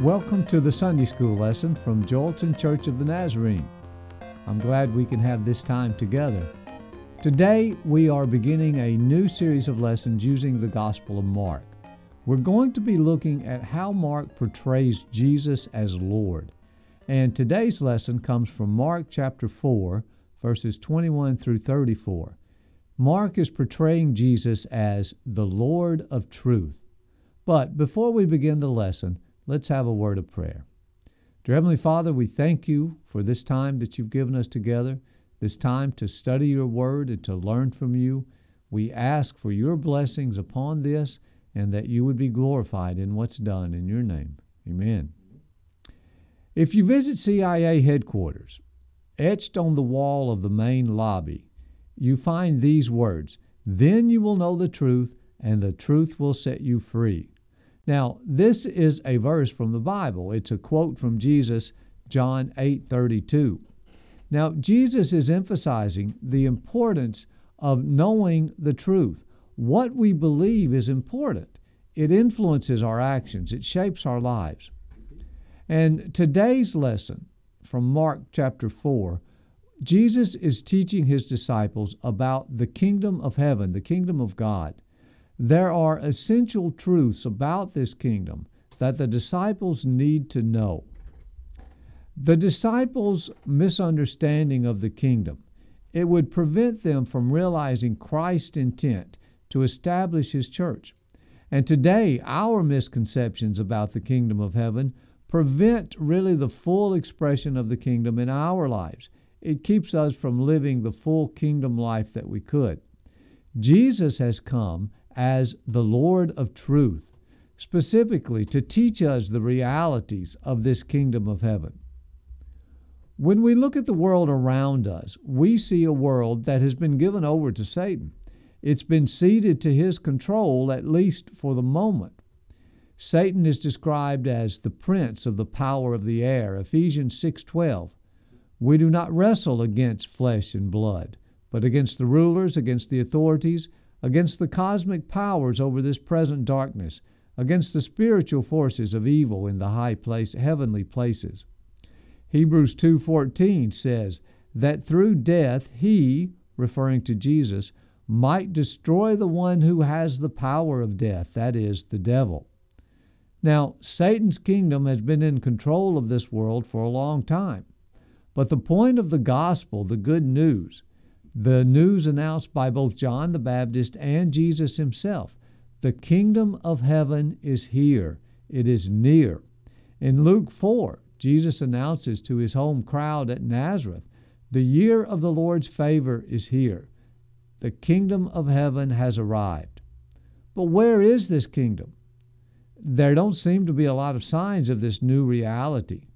Welcome to the Sunday School lesson from Joelton Church of the Nazarene. I'm glad we can have this time together. Today, we are beginning a new series of lessons using the Gospel of Mark. We're going to be looking at how Mark portrays Jesus as Lord. And today's lesson comes from Mark chapter 4, verses 21 through 34. Mark is portraying Jesus as the Lord of truth. But before we begin the lesson, Let's have a word of prayer. Dear Heavenly Father, we thank you for this time that you've given us together, this time to study your word and to learn from you. We ask for your blessings upon this and that you would be glorified in what's done in your name. Amen. If you visit CIA headquarters, etched on the wall of the main lobby, you find these words Then you will know the truth, and the truth will set you free. Now, this is a verse from the Bible. It's a quote from Jesus, John 8 32. Now, Jesus is emphasizing the importance of knowing the truth. What we believe is important, it influences our actions, it shapes our lives. And today's lesson from Mark chapter 4, Jesus is teaching his disciples about the kingdom of heaven, the kingdom of God. There are essential truths about this kingdom that the disciples need to know. The disciples' misunderstanding of the kingdom, it would prevent them from realizing Christ's intent to establish his church. And today, our misconceptions about the kingdom of heaven prevent really the full expression of the kingdom in our lives. It keeps us from living the full kingdom life that we could. Jesus has come as the Lord of truth, specifically to teach us the realities of this kingdom of heaven. When we look at the world around us, we see a world that has been given over to Satan. It's been ceded to his control, at least for the moment. Satan is described as the prince of the power of the air, Ephesians 6:12. We do not wrestle against flesh and blood, but against the rulers, against the authorities, against the cosmic powers over this present darkness, against the spiritual forces of evil in the high place, heavenly places. Hebrews 2:14 says that through death he, referring to Jesus, might destroy the one who has the power of death, that is the devil. Now, Satan's kingdom has been in control of this world for a long time. But the point of the gospel, the good news, the news announced by both John the Baptist and Jesus himself. The kingdom of heaven is here, it is near. In Luke 4, Jesus announces to his home crowd at Nazareth, The year of the Lord's favor is here. The kingdom of heaven has arrived. But where is this kingdom? There don't seem to be a lot of signs of this new reality.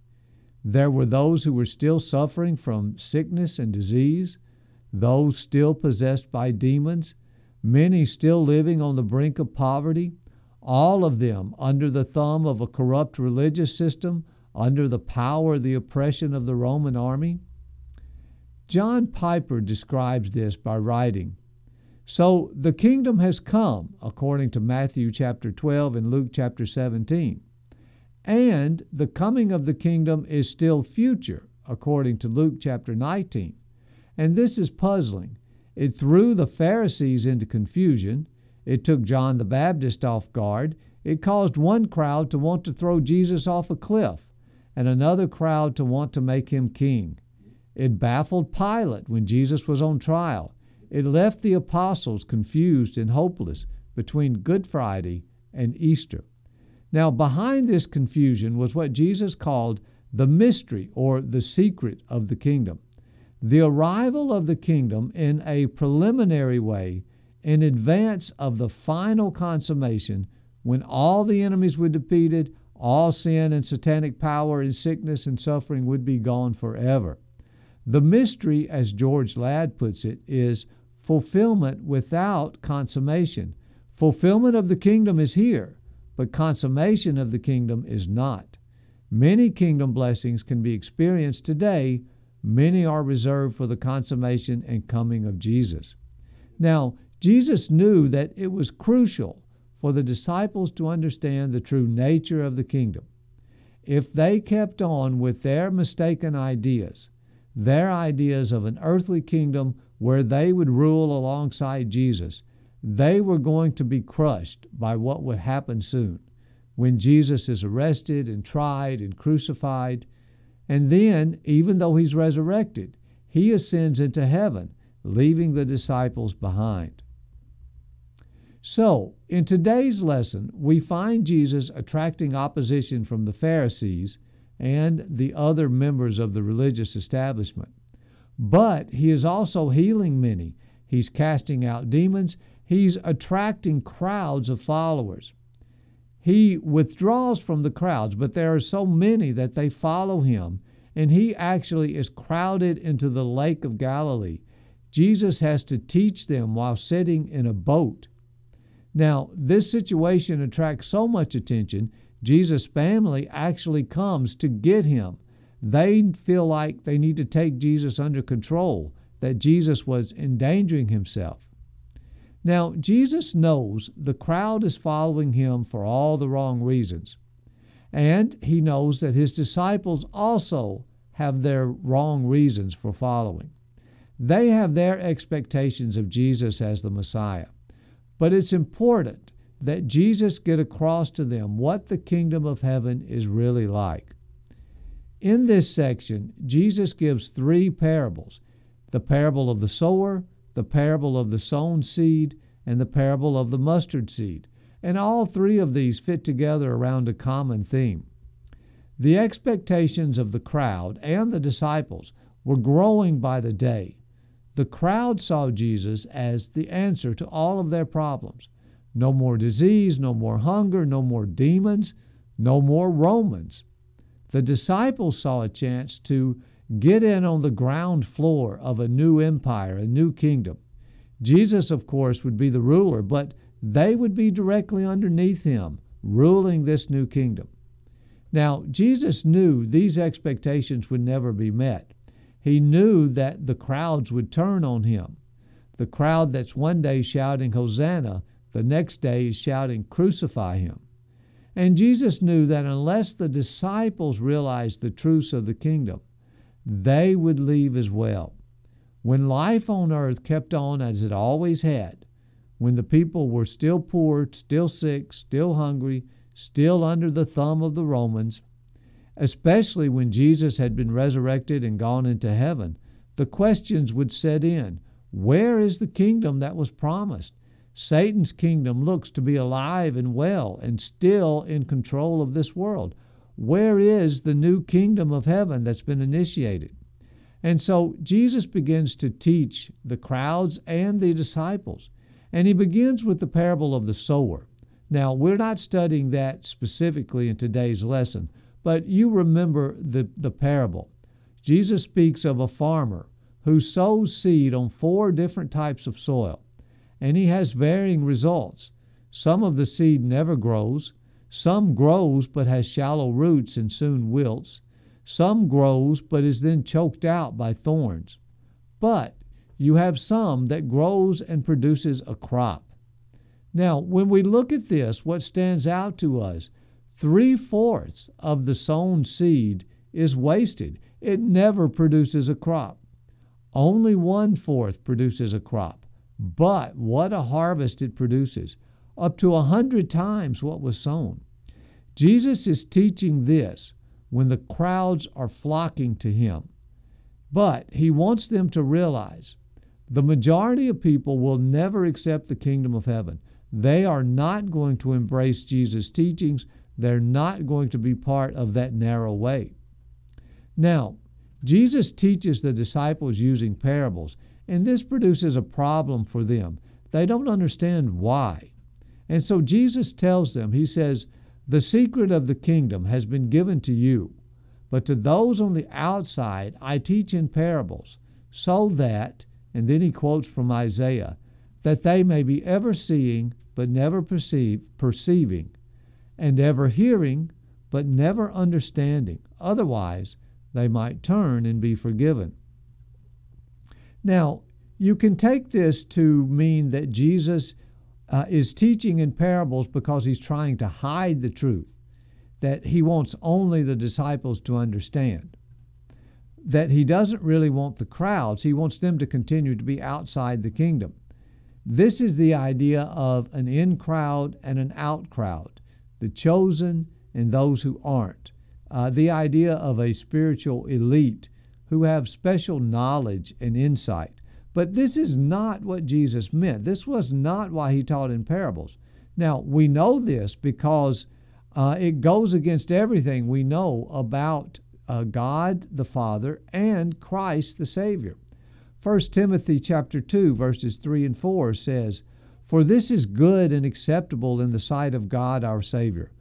There were those who were still suffering from sickness and disease those still possessed by demons, many still living on the brink of poverty, all of them under the thumb of a corrupt religious system, under the power, the oppression of the Roman army. John Piper describes this by writing, So the kingdom has come, according to Matthew chapter 12 and Luke chapter 17. And the coming of the kingdom is still future, according to Luke chapter 19. And this is puzzling. It threw the Pharisees into confusion. It took John the Baptist off guard. It caused one crowd to want to throw Jesus off a cliff and another crowd to want to make him king. It baffled Pilate when Jesus was on trial. It left the apostles confused and hopeless between Good Friday and Easter. Now, behind this confusion was what Jesus called the mystery or the secret of the kingdom the arrival of the kingdom in a preliminary way in advance of the final consummation when all the enemies were defeated, all sin and satanic power and sickness and suffering would be gone forever. The mystery, as George Ladd puts it, is fulfillment without consummation. Fulfillment of the kingdom is here, but consummation of the kingdom is not. Many kingdom blessings can be experienced today Many are reserved for the consummation and coming of Jesus. Now, Jesus knew that it was crucial for the disciples to understand the true nature of the kingdom. if they kept on with their mistaken ideas, their ideas of an earthly kingdom where they would rule alongside Jesus, they were going to be crushed by what would happen soon when Jesus is arrested and tried and crucified. And then, even though he's resurrected, he ascends into heaven, leaving the disciples behind. So, in today's lesson, we find Jesus attracting opposition from the Pharisees and the other members of the religious establishment. But he is also healing many. He's casting out demons. He's attracting crowds of followers. He withdraws from the crowds, but there are so many that they follow him, and he actually is crowded into the Lake of Galilee. Jesus has to teach them while sitting in a boat now, this situation attracts so much attention, Jesus' family actually comes to get him. They feel like they need to take Jesus under control, that Jesus was endangering himself. Now, Jesus knows the crowd is following him for all the wrong reasons. And he knows that his disciples also have their wrong reasons for following. They have their expectations of Jesus as the Messiah. But it's important that Jesus get across to them what the kingdom of heaven is really like. In this section, Jesus gives three parables the parable of the sower, the parable of the sown seed, and the parable of the mustard seed. And all three of these fit together around a common theme. The expectations of the crowd and the disciples were growing by the day. The crowd saw Jesus as the answer to all of their problems. No more disease, no more hunger, no more demons, no more Romans. The disciples saw a chance to get in on the ground floor of a new empire, a new kingdom. Jesus, of course, would be the ruler, but they would be directly underneath him, ruling this new kingdom. Now, Jesus knew these expectations would never be met. He knew that the crowds would turn on him. The crowd that's one day shouting, Hosanna, the next day is shouting, Crucify him. And Jesus knew that unless the disciples realized the truths of the kingdom, they would leave as well. When life on earth kept on as it always had, when the people were still poor, still sick, still hungry, still under the thumb of the Romans, especially when Jesus had been resurrected and gone into heaven, the questions would set in Where is the kingdom that was promised? Satan's kingdom looks to be alive and well and still in control of this world. Where is the new kingdom of heaven that's been initiated? And so Jesus begins to teach the crowds and the disciples. And he begins with the parable of the sower. Now, we're not studying that specifically in today's lesson, but you remember the, the parable. Jesus speaks of a farmer who sows seed on four different types of soil, and he has varying results. Some of the seed never grows, some grows but has shallow roots and soon wilts, some grows but is then choked out by thorns. But you have some that grows and produces a crop. Now, when we look at this, what stands out to us Three fourths of the sown seed is wasted. It never produces a crop. Only one fourth produces a crop. But what a harvest it produces, up to a hundred times what was sown. Jesus is teaching this when the crowds are flocking to him. But he wants them to realize the majority of people will never accept the kingdom of heaven. They are not going to embrace Jesus' teachings. They're not going to be part of that narrow way. Now, Jesus teaches the disciples using parables, and this produces a problem for them. They don't understand why. And so Jesus tells them, He says, The secret of the kingdom has been given to you, but to those on the outside I teach in parables, so that, and then he quotes from Isaiah, that they may be ever seeing but never perceive, perceiving, and ever hearing, but never understanding. Otherwise, they might turn and be forgiven. Now, you can take this to mean that Jesus uh, is teaching in parables because he's trying to hide the truth. that he wants only the disciples to understand. That he doesn't really want the crowds, he wants them to continue to be outside the kingdom. This is the idea of an in crowd and an out crowd, the chosen and those who aren't. Uh, the idea of a spiritual elite who have special knowledge and insight. But this is not what Jesus meant. This was not why he taught in parables. Now, we know this because uh, it goes against everything we know about uh, God the Father and Christ the Savior. 1 Timothy chapter 2 verses 3 and 4 says, "For this is good and acceptable in the sight of God our Savior,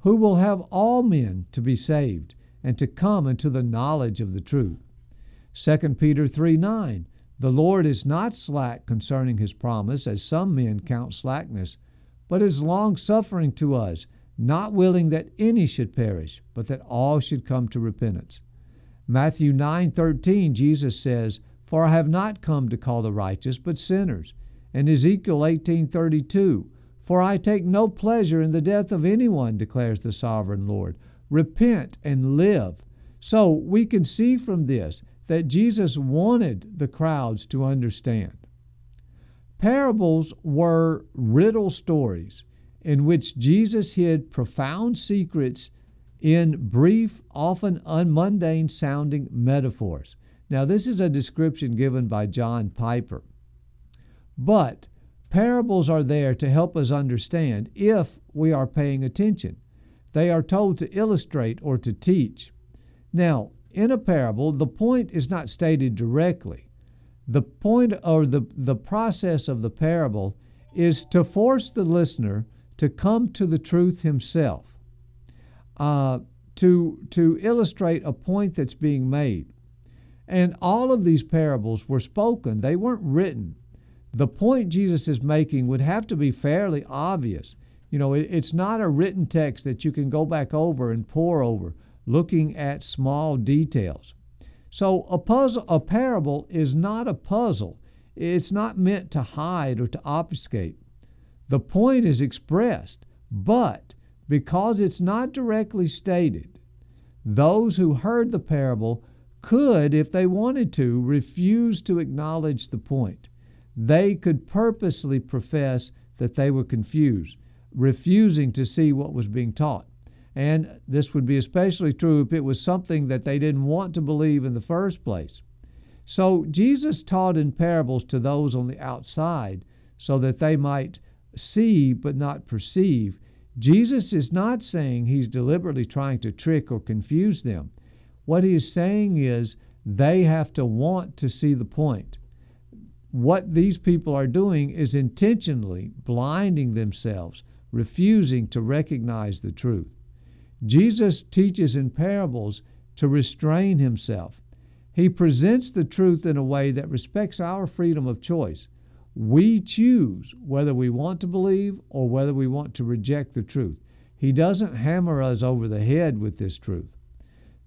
who will have all men to be saved and to come into the knowledge of the truth." 2 Peter 3 9. The Lord is not slack concerning his promise, as some men count slackness, but is long suffering to us, not willing that any should perish, but that all should come to repentance. Matthew 9 13, Jesus says, For I have not come to call the righteous, but sinners. And Ezekiel eighteen thirty two, For I take no pleasure in the death of anyone, declares the sovereign Lord. Repent and live. So we can see from this that Jesus wanted the crowds to understand. Parables were riddle stories in which Jesus hid profound secrets in brief, often unmundane sounding metaphors. Now, this is a description given by John Piper. But parables are there to help us understand if we are paying attention. They are told to illustrate or to teach. Now, in a parable, the point is not stated directly. The point or the, the process of the parable is to force the listener to come to the truth himself, uh, to, to illustrate a point that's being made. And all of these parables were spoken, they weren't written. The point Jesus is making would have to be fairly obvious. You know, it, it's not a written text that you can go back over and pore over looking at small details. So a puzzle a parable is not a puzzle. It's not meant to hide or to obfuscate. The point is expressed, but because it's not directly stated, those who heard the parable could, if they wanted to, refuse to acknowledge the point. They could purposely profess that they were confused, refusing to see what was being taught. And this would be especially true if it was something that they didn't want to believe in the first place. So Jesus taught in parables to those on the outside so that they might see but not perceive. Jesus is not saying he's deliberately trying to trick or confuse them. What he is saying is they have to want to see the point. What these people are doing is intentionally blinding themselves, refusing to recognize the truth. Jesus teaches in parables to restrain himself. He presents the truth in a way that respects our freedom of choice. We choose whether we want to believe or whether we want to reject the truth. He doesn't hammer us over the head with this truth.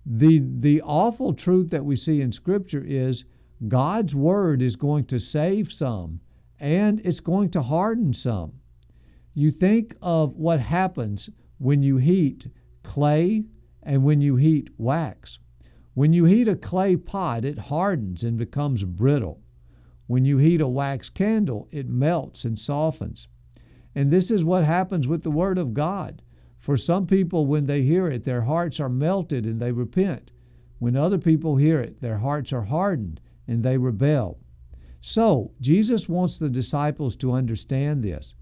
The, the awful truth that we see in Scripture is God's Word is going to save some and it's going to harden some. You think of what happens when you heat clay and when you heat wax. When you heat a clay pot, it hardens and becomes brittle. When you heat a wax candle, it melts and softens. And this is what happens with the Word of God. For some people, when they hear it, their hearts are melted and they repent. When other people hear it, their hearts are hardened and they rebel. So, Jesus wants the disciples to understand this.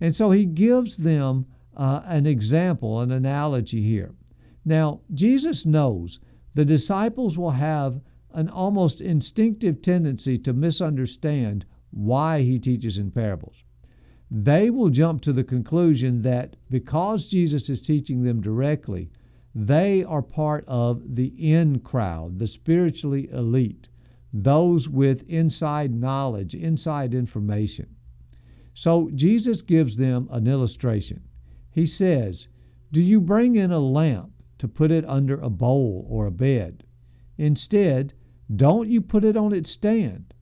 And so he gives them uh, an example, an analogy here. Now, Jesus knows the disciples will have an almost instinctive tendency to misunderstand why he teaches in parables. They will jump to the conclusion that because Jesus is teaching them directly, they are part of the in crowd, the spiritually elite, those with inside knowledge, inside information. So Jesus gives them an illustration. He says, Do you bring in a lamp to put it under a bowl or a bed? Instead, don't you put it on its stand?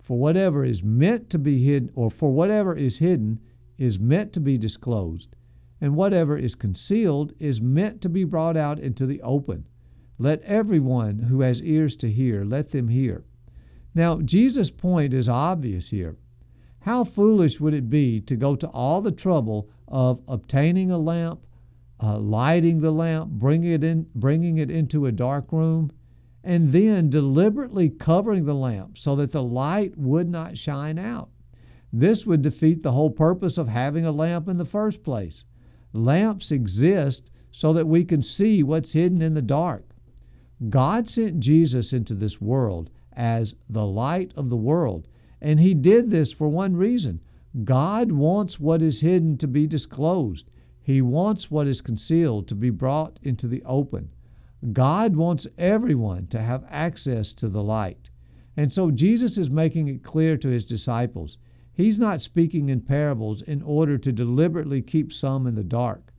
For whatever is meant to be hidden, or for whatever is hidden, is meant to be disclosed, and whatever is concealed is meant to be brought out into the open. Let everyone who has ears to hear, let them hear. Now, Jesus' point is obvious here. How foolish would it be to go to all the trouble of obtaining a lamp, uh, lighting the lamp, bringing it, in, bringing it into a dark room, and then deliberately covering the lamp so that the light would not shine out? This would defeat the whole purpose of having a lamp in the first place. Lamps exist so that we can see what's hidden in the dark. God sent Jesus into this world as the light of the world, and He did this for one reason God wants what is hidden to be disclosed. He wants what is concealed to be brought into the open. God wants everyone to have access to the light. And so Jesus is making it clear to his disciples He's not speaking in parables in order to deliberately keep some in the dark.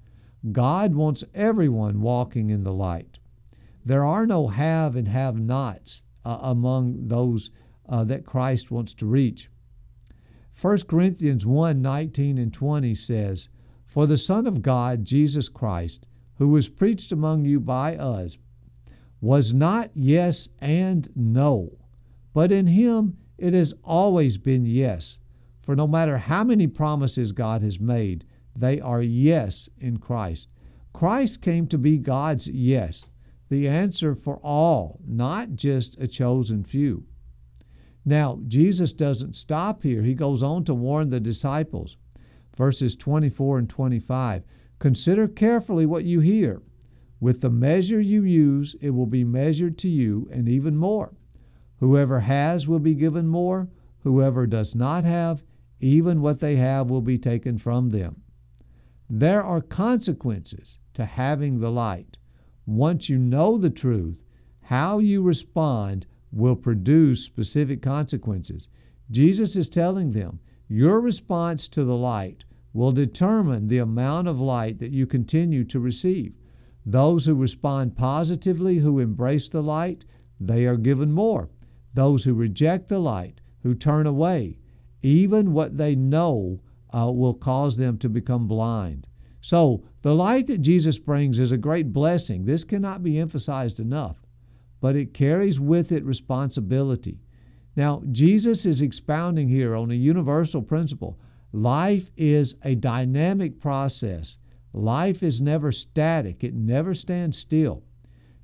God wants everyone walking in the light. There are no have and have nots uh, among those uh, that Christ wants to reach. 1 Corinthians 1 19 and 20 says, For the Son of God, Jesus Christ, who was preached among you by us, was not yes and no, but in him it has always been yes for no matter how many promises God has made, they are yes in Christ. Christ came to be God's yes, the answer for all, not just a chosen few. Now, Jesus doesn't stop here. He goes on to warn the disciples. Verses 24 and 25 Consider carefully what you hear. With the measure you use, it will be measured to you, and even more. Whoever has will be given more. Whoever does not have, even what they have will be taken from them. There are consequences to having the light. Once you know the truth, how you respond will produce specific consequences. Jesus is telling them your response to the light will determine the amount of light that you continue to receive. Those who respond positively, who embrace the light, they are given more. Those who reject the light, who turn away, even what they know uh, will cause them to become blind. So, the light that Jesus brings is a great blessing. This cannot be emphasized enough, but it carries with it responsibility. Now, Jesus is expounding here on a universal principle. Life is a dynamic process. Life is never static, it never stands still.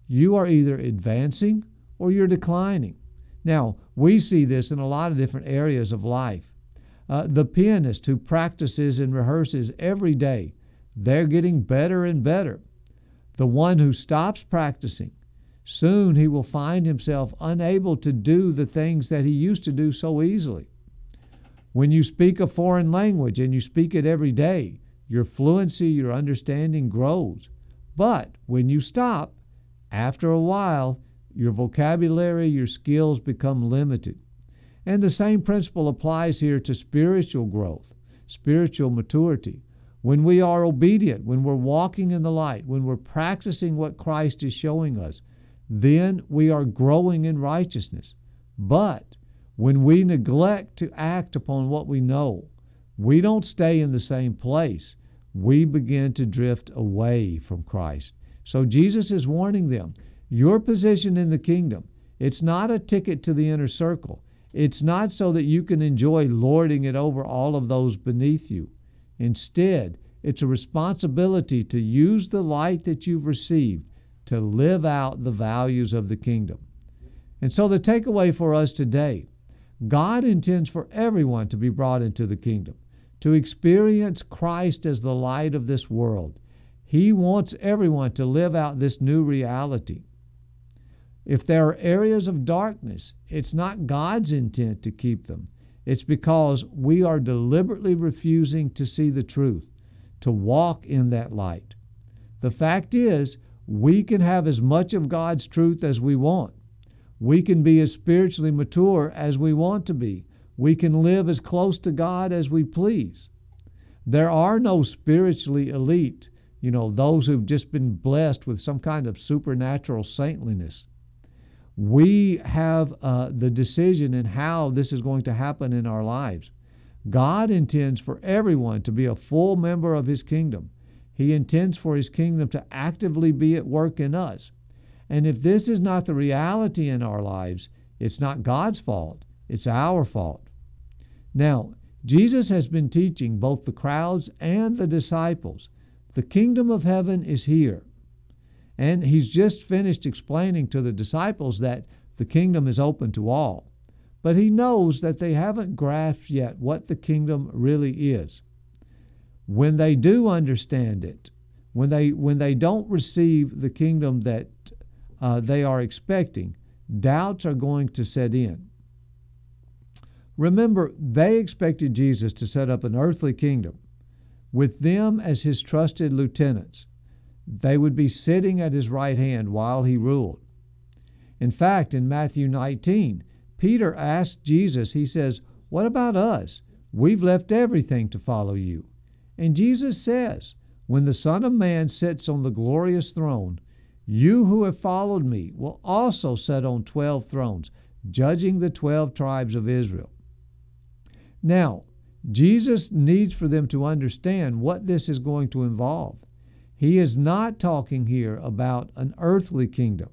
You are either advancing or you're declining. Now, we see this in a lot of different areas of life. Uh, the pianist who practices and rehearses every day, they're getting better and better. The one who stops practicing, soon he will find himself unable to do the things that he used to do so easily. When you speak a foreign language and you speak it every day, your fluency, your understanding grows. But when you stop, after a while, your vocabulary, your skills become limited. And the same principle applies here to spiritual growth, spiritual maturity. When we are obedient, when we're walking in the light, when we're practicing what Christ is showing us, then we are growing in righteousness. But when we neglect to act upon what we know, we don't stay in the same place. We begin to drift away from Christ. So Jesus is warning them your position in the kingdom, it's not a ticket to the inner circle. It's not so that you can enjoy lording it over all of those beneath you. Instead, it's a responsibility to use the light that you've received to live out the values of the kingdom. And so, the takeaway for us today God intends for everyone to be brought into the kingdom, to experience Christ as the light of this world. He wants everyone to live out this new reality. If there are areas of darkness, it's not God's intent to keep them. It's because we are deliberately refusing to see the truth, to walk in that light. The fact is, we can have as much of God's truth as we want. We can be as spiritually mature as we want to be. We can live as close to God as we please. There are no spiritually elite, you know, those who've just been blessed with some kind of supernatural saintliness we have uh, the decision in how this is going to happen in our lives. God intends for everyone to be a full member of His kingdom. He intends for His kingdom to actively be at work in us. And if this is not the reality in our lives, it's not God's fault, it's our fault. Now, Jesus has been teaching both the crowds and the disciples the kingdom of heaven is here. And he's just finished explaining to the disciples that the kingdom is open to all. But he knows that they haven't grasped yet what the kingdom really is. When they do understand it, when they, when they don't receive the kingdom that uh, they are expecting, doubts are going to set in. Remember, they expected Jesus to set up an earthly kingdom with them as his trusted lieutenants. They would be sitting at his right hand while he ruled. In fact, in Matthew 19, Peter asked Jesus, he says, What about us? We've left everything to follow you. And Jesus says, When the Son of Man sits on the glorious throne, you who have followed me will also sit on twelve thrones, judging the twelve tribes of Israel. Now, Jesus needs for them to understand what this is going to involve. He is not talking here about an earthly kingdom.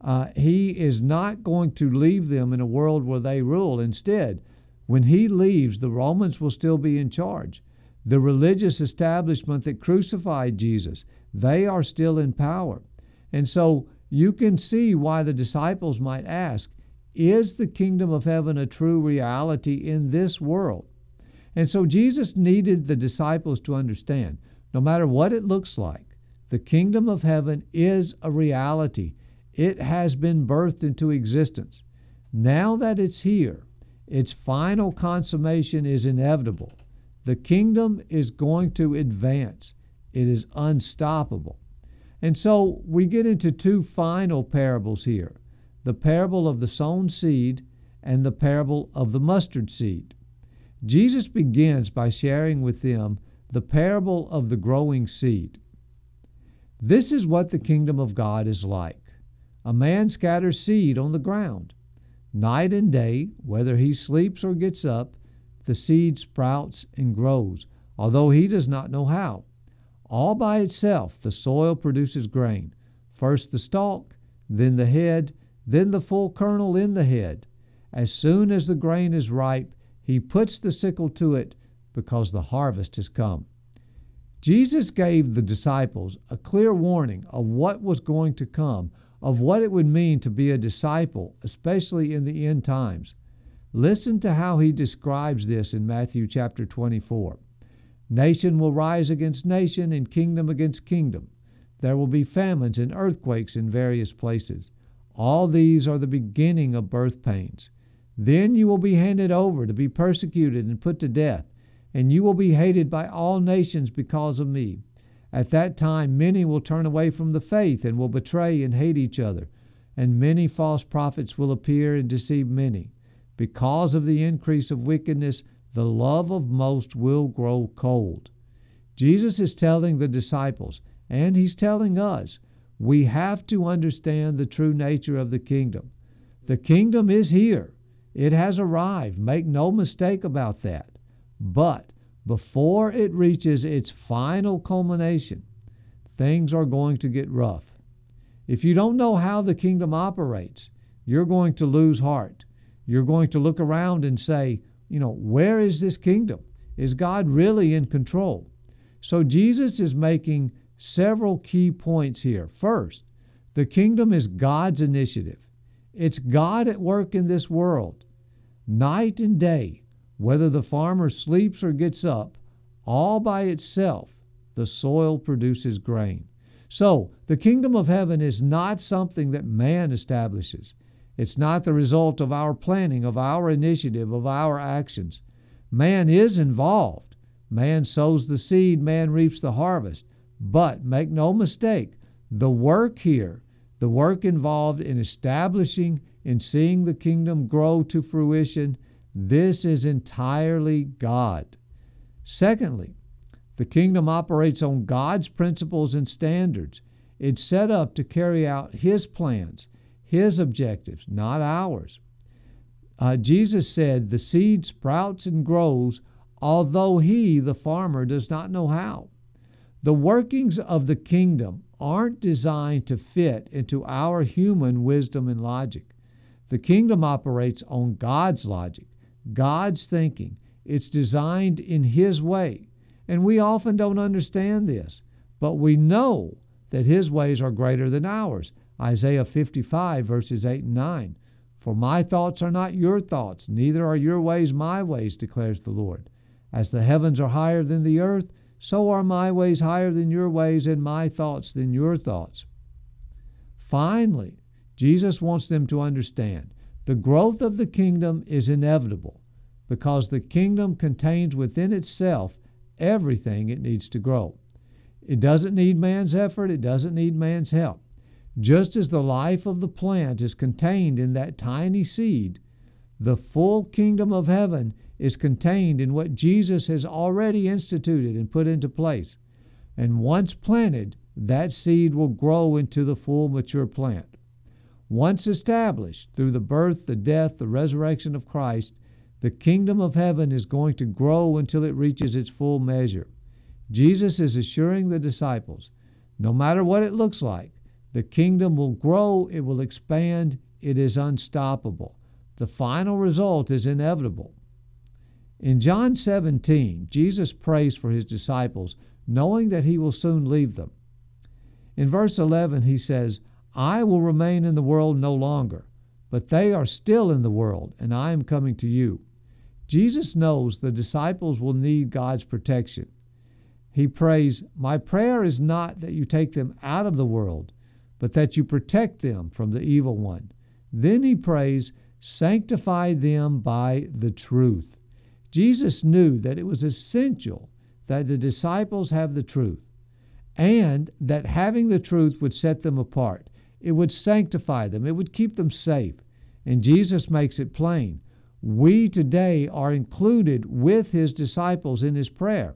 Uh, he is not going to leave them in a world where they rule. Instead, when he leaves, the Romans will still be in charge. The religious establishment that crucified Jesus they are still in power. And so you can see why the disciples might ask Is the kingdom of heaven a true reality in this world? And so Jesus needed the disciples to understand no matter what it looks like, the kingdom of heaven is a reality. It has been birthed into existence. Now that it's here, its final consummation is inevitable. The kingdom is going to advance. It is unstoppable. And so we get into two final parables here the parable of the sown seed and the parable of the mustard seed. Jesus begins by sharing with them the parable of the growing seed. This is what the kingdom of God is like. A man scatters seed on the ground. Night and day, whether he sleeps or gets up, the seed sprouts and grows, although he does not know how. All by itself, the soil produces grain. First the stalk, then the head, then the full kernel in the head. As soon as the grain is ripe, he puts the sickle to it because the harvest has come. Jesus gave the disciples a clear warning of what was going to come, of what it would mean to be a disciple, especially in the end times. Listen to how he describes this in Matthew chapter 24. Nation will rise against nation and kingdom against kingdom. There will be famines and earthquakes in various places. All these are the beginning of birth pains. Then you will be handed over to be persecuted and put to death, and you will be hated by all nations because of me. At that time, many will turn away from the faith and will betray and hate each other, and many false prophets will appear and deceive many. Because of the increase of wickedness, the love of most will grow cold. Jesus is telling the disciples, and he's telling us, we have to understand the true nature of the kingdom. The kingdom is here, it has arrived. Make no mistake about that. But before it reaches its final culmination, things are going to get rough. If you don't know how the kingdom operates, you're going to lose heart. You're going to look around and say, you know, where is this kingdom? Is God really in control? So Jesus is making several key points here. First, the kingdom is God's initiative. It's God at work in this world. Night and day, whether the farmer sleeps or gets up, all by itself, the soil produces grain. So, the kingdom of heaven is not something that man establishes. It's not the result of our planning, of our initiative, of our actions. Man is involved. Man sows the seed, man reaps the harvest. But make no mistake, the work here, the work involved in establishing and seeing the kingdom grow to fruition, this is entirely God. Secondly, the kingdom operates on God's principles and standards. It's set up to carry out His plans, his objectives, not ours. Uh, Jesus said, The seed sprouts and grows, although he, the farmer, does not know how. The workings of the kingdom aren't designed to fit into our human wisdom and logic. The kingdom operates on God's logic, God's thinking. It's designed in His way. And we often don't understand this, but we know that His ways are greater than ours. Isaiah 55, verses 8 and 9. For my thoughts are not your thoughts, neither are your ways my ways, declares the Lord. As the heavens are higher than the earth, so are my ways higher than your ways, and my thoughts than your thoughts. Finally, Jesus wants them to understand the growth of the kingdom is inevitable because the kingdom contains within itself everything it needs to grow. It doesn't need man's effort, it doesn't need man's help. Just as the life of the plant is contained in that tiny seed, the full kingdom of heaven is contained in what Jesus has already instituted and put into place. And once planted, that seed will grow into the full mature plant. Once established through the birth, the death, the resurrection of Christ, the kingdom of heaven is going to grow until it reaches its full measure. Jesus is assuring the disciples no matter what it looks like, the kingdom will grow, it will expand, it is unstoppable. The final result is inevitable. In John 17, Jesus prays for his disciples, knowing that he will soon leave them. In verse 11, he says, I will remain in the world no longer, but they are still in the world, and I am coming to you. Jesus knows the disciples will need God's protection. He prays, My prayer is not that you take them out of the world, but that you protect them from the evil one. Then he prays, Sanctify them by the truth. Jesus knew that it was essential that the disciples have the truth and that having the truth would set them apart. It would sanctify them, it would keep them safe. And Jesus makes it plain. We today are included with his disciples in his prayer.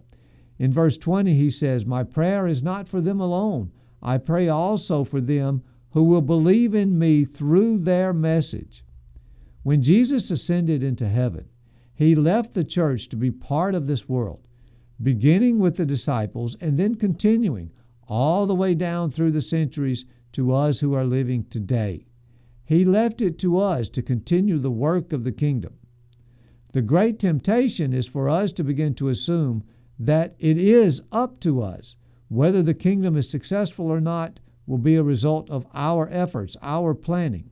In verse 20, he says, My prayer is not for them alone. I pray also for them who will believe in me through their message. When Jesus ascended into heaven, he left the church to be part of this world, beginning with the disciples and then continuing all the way down through the centuries to us who are living today. He left it to us to continue the work of the kingdom. The great temptation is for us to begin to assume that it is up to us. Whether the kingdom is successful or not will be a result of our efforts, our planning.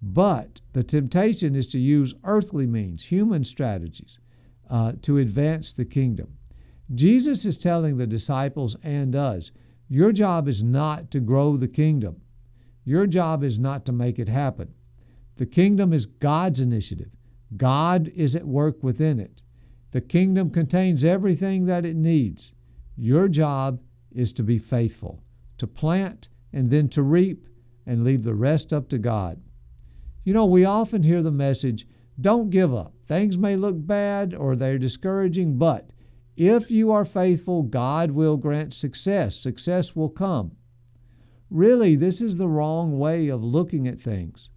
But the temptation is to use earthly means, human strategies, uh, to advance the kingdom. Jesus is telling the disciples and us your job is not to grow the kingdom, your job is not to make it happen. The kingdom is God's initiative, God is at work within it. The kingdom contains everything that it needs. Your job is to be faithful, to plant and then to reap and leave the rest up to God. You know, we often hear the message don't give up. Things may look bad or they're discouraging, but if you are faithful, God will grant success. Success will come. Really, this is the wrong way of looking at things.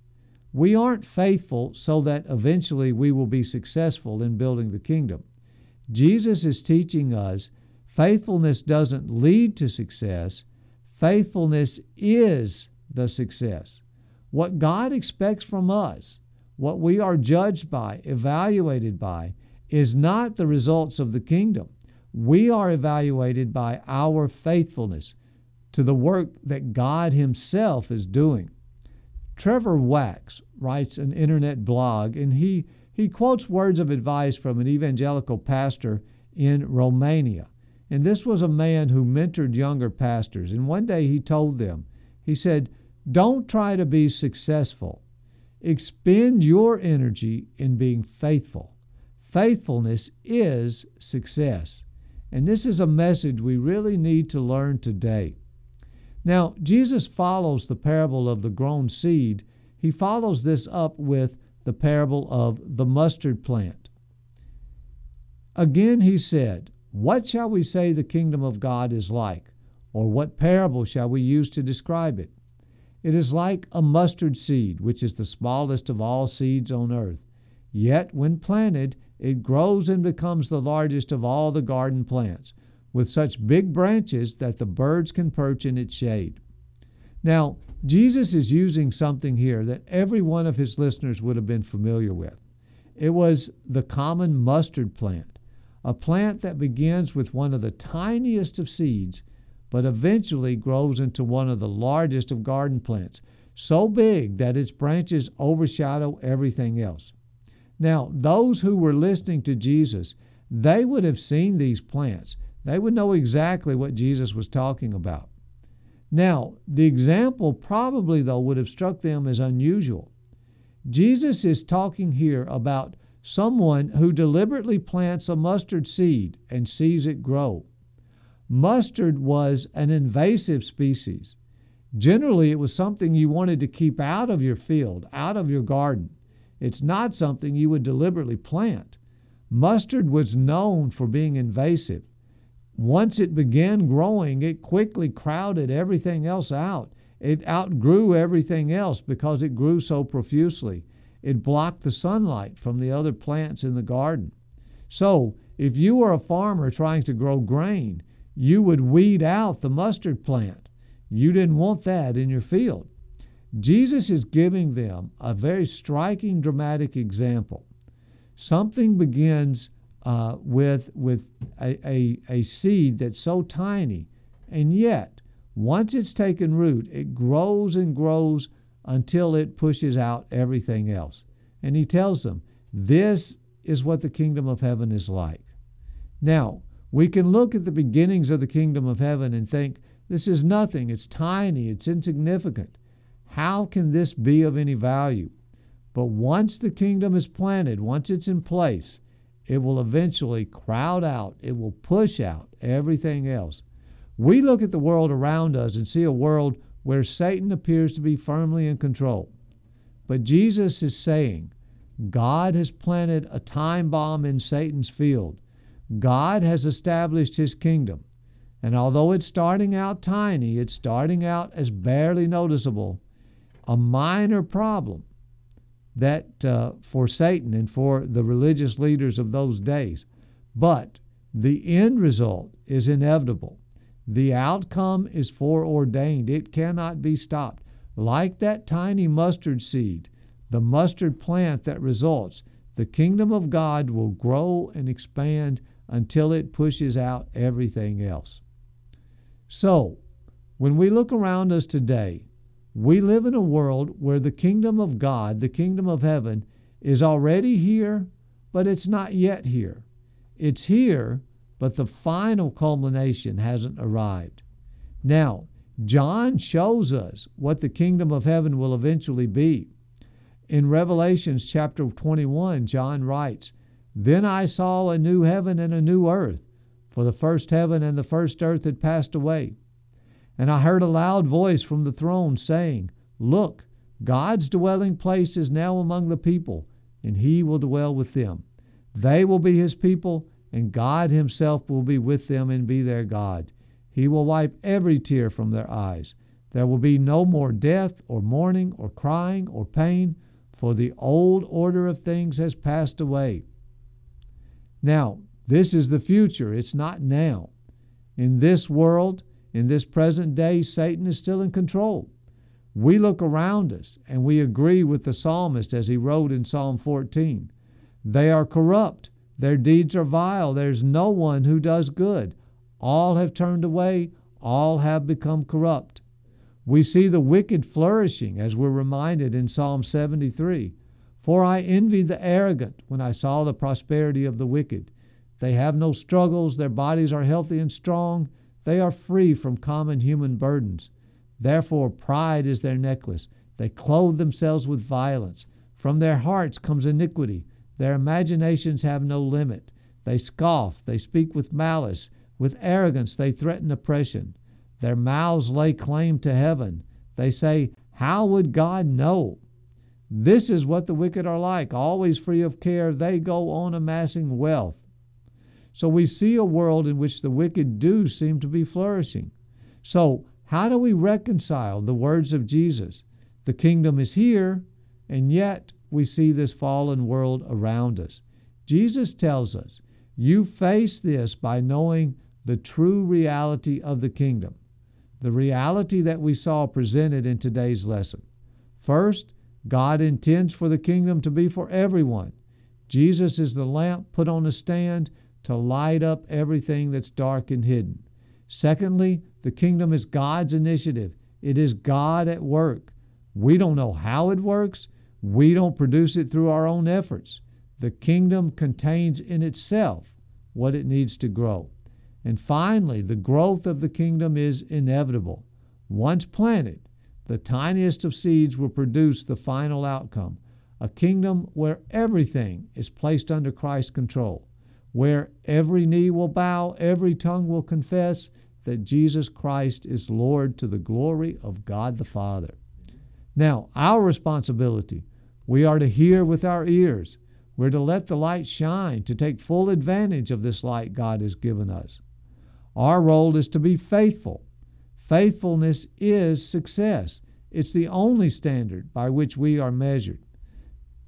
We aren't faithful so that eventually we will be successful in building the kingdom. Jesus is teaching us faithfulness doesn't lead to success, faithfulness is the success. What God expects from us, what we are judged by, evaluated by, is not the results of the kingdom. We are evaluated by our faithfulness to the work that God Himself is doing. Trevin Wax writes an internet blog, and he, he quotes words of advice from an evangelical pastor in Romania. And this was a man who mentored younger pastors. And one day he told them, he said, don't try to be successful. Expend your energy in being faithful. Faithfulness is success. And this is a message we really need to learn today. Now, Jesus follows the parable of the grown seed. He follows this up with the parable of the mustard plant. Again, he said, What shall we say the kingdom of God is like? Or what parable shall we use to describe it? It is like a mustard seed, which is the smallest of all seeds on earth. Yet, when planted, it grows and becomes the largest of all the garden plants, with such big branches that the birds can perch in its shade. Now, Jesus is using something here that every one of his listeners would have been familiar with. It was the common mustard plant, a plant that begins with one of the tiniest of seeds, but eventually grows into one of the largest of garden plants, so big that its branches overshadow everything else. Now, those who were listening to Jesus, they would have seen these plants. They would know exactly what Jesus was talking about. Now, the example probably, though, would have struck them as unusual. Jesus is talking here about someone who deliberately plants a mustard seed and sees it grow. Mustard was an invasive species. Generally, it was something you wanted to keep out of your field, out of your garden. It's not something you would deliberately plant. Mustard was known for being invasive. Once it began growing, it quickly crowded everything else out. It outgrew everything else because it grew so profusely. It blocked the sunlight from the other plants in the garden. So, if you were a farmer trying to grow grain, you would weed out the mustard plant. You didn't want that in your field. Jesus is giving them a very striking, dramatic example. Something begins uh, with, with a, a, a seed that's so tiny, and yet, once it's taken root, it grows and grows until it pushes out everything else. And he tells them, This is what the kingdom of heaven is like. Now, we can look at the beginnings of the kingdom of heaven and think, This is nothing, it's tiny, it's insignificant. How can this be of any value? But once the kingdom is planted, once it's in place, it will eventually crowd out, it will push out everything else. We look at the world around us and see a world where Satan appears to be firmly in control. But Jesus is saying, God has planted a time bomb in Satan's field. God has established his kingdom. And although it's starting out tiny, it's starting out as barely noticeable, a minor problem that uh, for Satan and for the religious leaders of those days. But the end result is inevitable. The outcome is foreordained. It cannot be stopped. Like that tiny mustard seed, the mustard plant that results, the kingdom of God will grow and expand until it pushes out everything else. So, when we look around us today, we live in a world where the kingdom of God, the kingdom of heaven, is already here, but it's not yet here. It's here, but the final culmination hasn't arrived. Now, John shows us what the kingdom of heaven will eventually be. In Revelations chapter 21, John writes, Then I saw a new heaven and a new earth, for the first heaven and the first earth had passed away and I heard a loud voice from the throne saying, Look, God's dwelling place is now among the people, and he will dwell with them. They will be his people, and God himself will be with them and be their God. He will wipe every tear from their eyes. There will be no more death, or mourning, or crying, or pain, for the old order of things has passed away. Now, this is the future, it's not now. In this world, in this present day, Satan is still in control. We look around us and we agree with the psalmist as he wrote in Psalm 14. They are corrupt, their deeds are vile, there's no one who does good. All have turned away, all have become corrupt. We see the wicked flourishing as we're reminded in Psalm 73. For I envied the arrogant when I saw the prosperity of the wicked. They have no struggles, their bodies are healthy and strong. They are free from common human burdens. Therefore, pride is their necklace. They clothe themselves with violence. From their hearts comes iniquity. Their imaginations have no limit. They scoff. They speak with malice. With arrogance, they threaten oppression. Their mouths lay claim to heaven. They say, How would God know? This is what the wicked are like. Always free of care, they go on amassing wealth. So we see a world in which the wicked do seem to be flourishing. So, how do we reconcile the words of Jesus? The kingdom is here, and yet we see this fallen world around us. Jesus tells us, You face this by knowing the true reality of the kingdom, the reality that we saw presented in today's lesson. First, God intends for the kingdom to be for everyone. Jesus is the lamp put on a stand to light up everything that's dark and hidden. Secondly, the kingdom is God's initiative. It is God at work. We don't know how it works. We don't produce it through our own efforts. The kingdom contains in itself what it needs to grow. And finally, the growth of the kingdom is inevitable. Once planted, the tiniest of seeds will produce the final outcome a kingdom where everything is placed under Christ's control, where every knee will bow, every tongue will confess that Jesus Christ is Lord to the glory of God the Father. Now, our responsibility we are to hear with our ears. We're to let the light shine, to take full advantage of this light God has given us. Our role is to be faithful. Faithfulness is success. It's the only standard by which we are measured.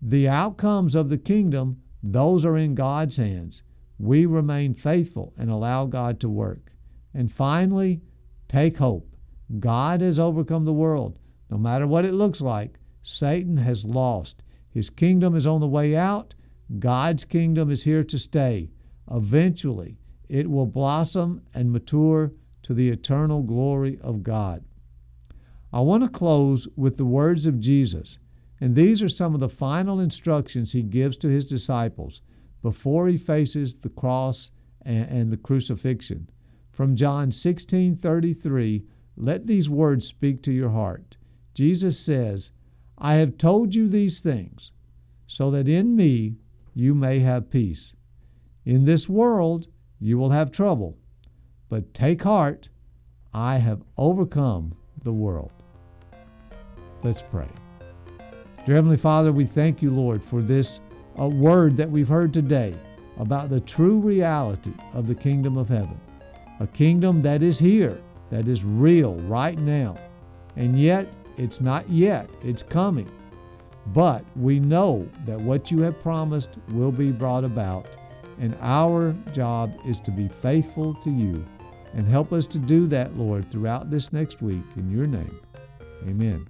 The outcomes of the kingdom, those are in God's hands. We remain faithful and allow God to work. And finally, take hope. God has overcome the world. No matter what it looks like, Satan has lost. His kingdom is on the way out. God's kingdom is here to stay. Eventually, it will blossom and mature to the eternal glory of God. I want to close with the words of Jesus, and these are some of the final instructions he gives to his disciples before he faces the cross and, the crucifixion. From John 16:33, let these words speak to your heart. Jesus says, I have told you these things, so that in me you may have peace. In this world you will have trouble, but take heart, I have overcome the world. Let's pray. Dear Heavenly Father, we thank you, Lord, for this uh, word that we've heard today about the true reality of the kingdom of heaven. A kingdom that is here, that is real right now, and yet it's not yet, it's coming. But we know that what you have promised will be brought about, and our job is to be faithful to you. And help us to do that, Lord, throughout this next week. In your name, amen.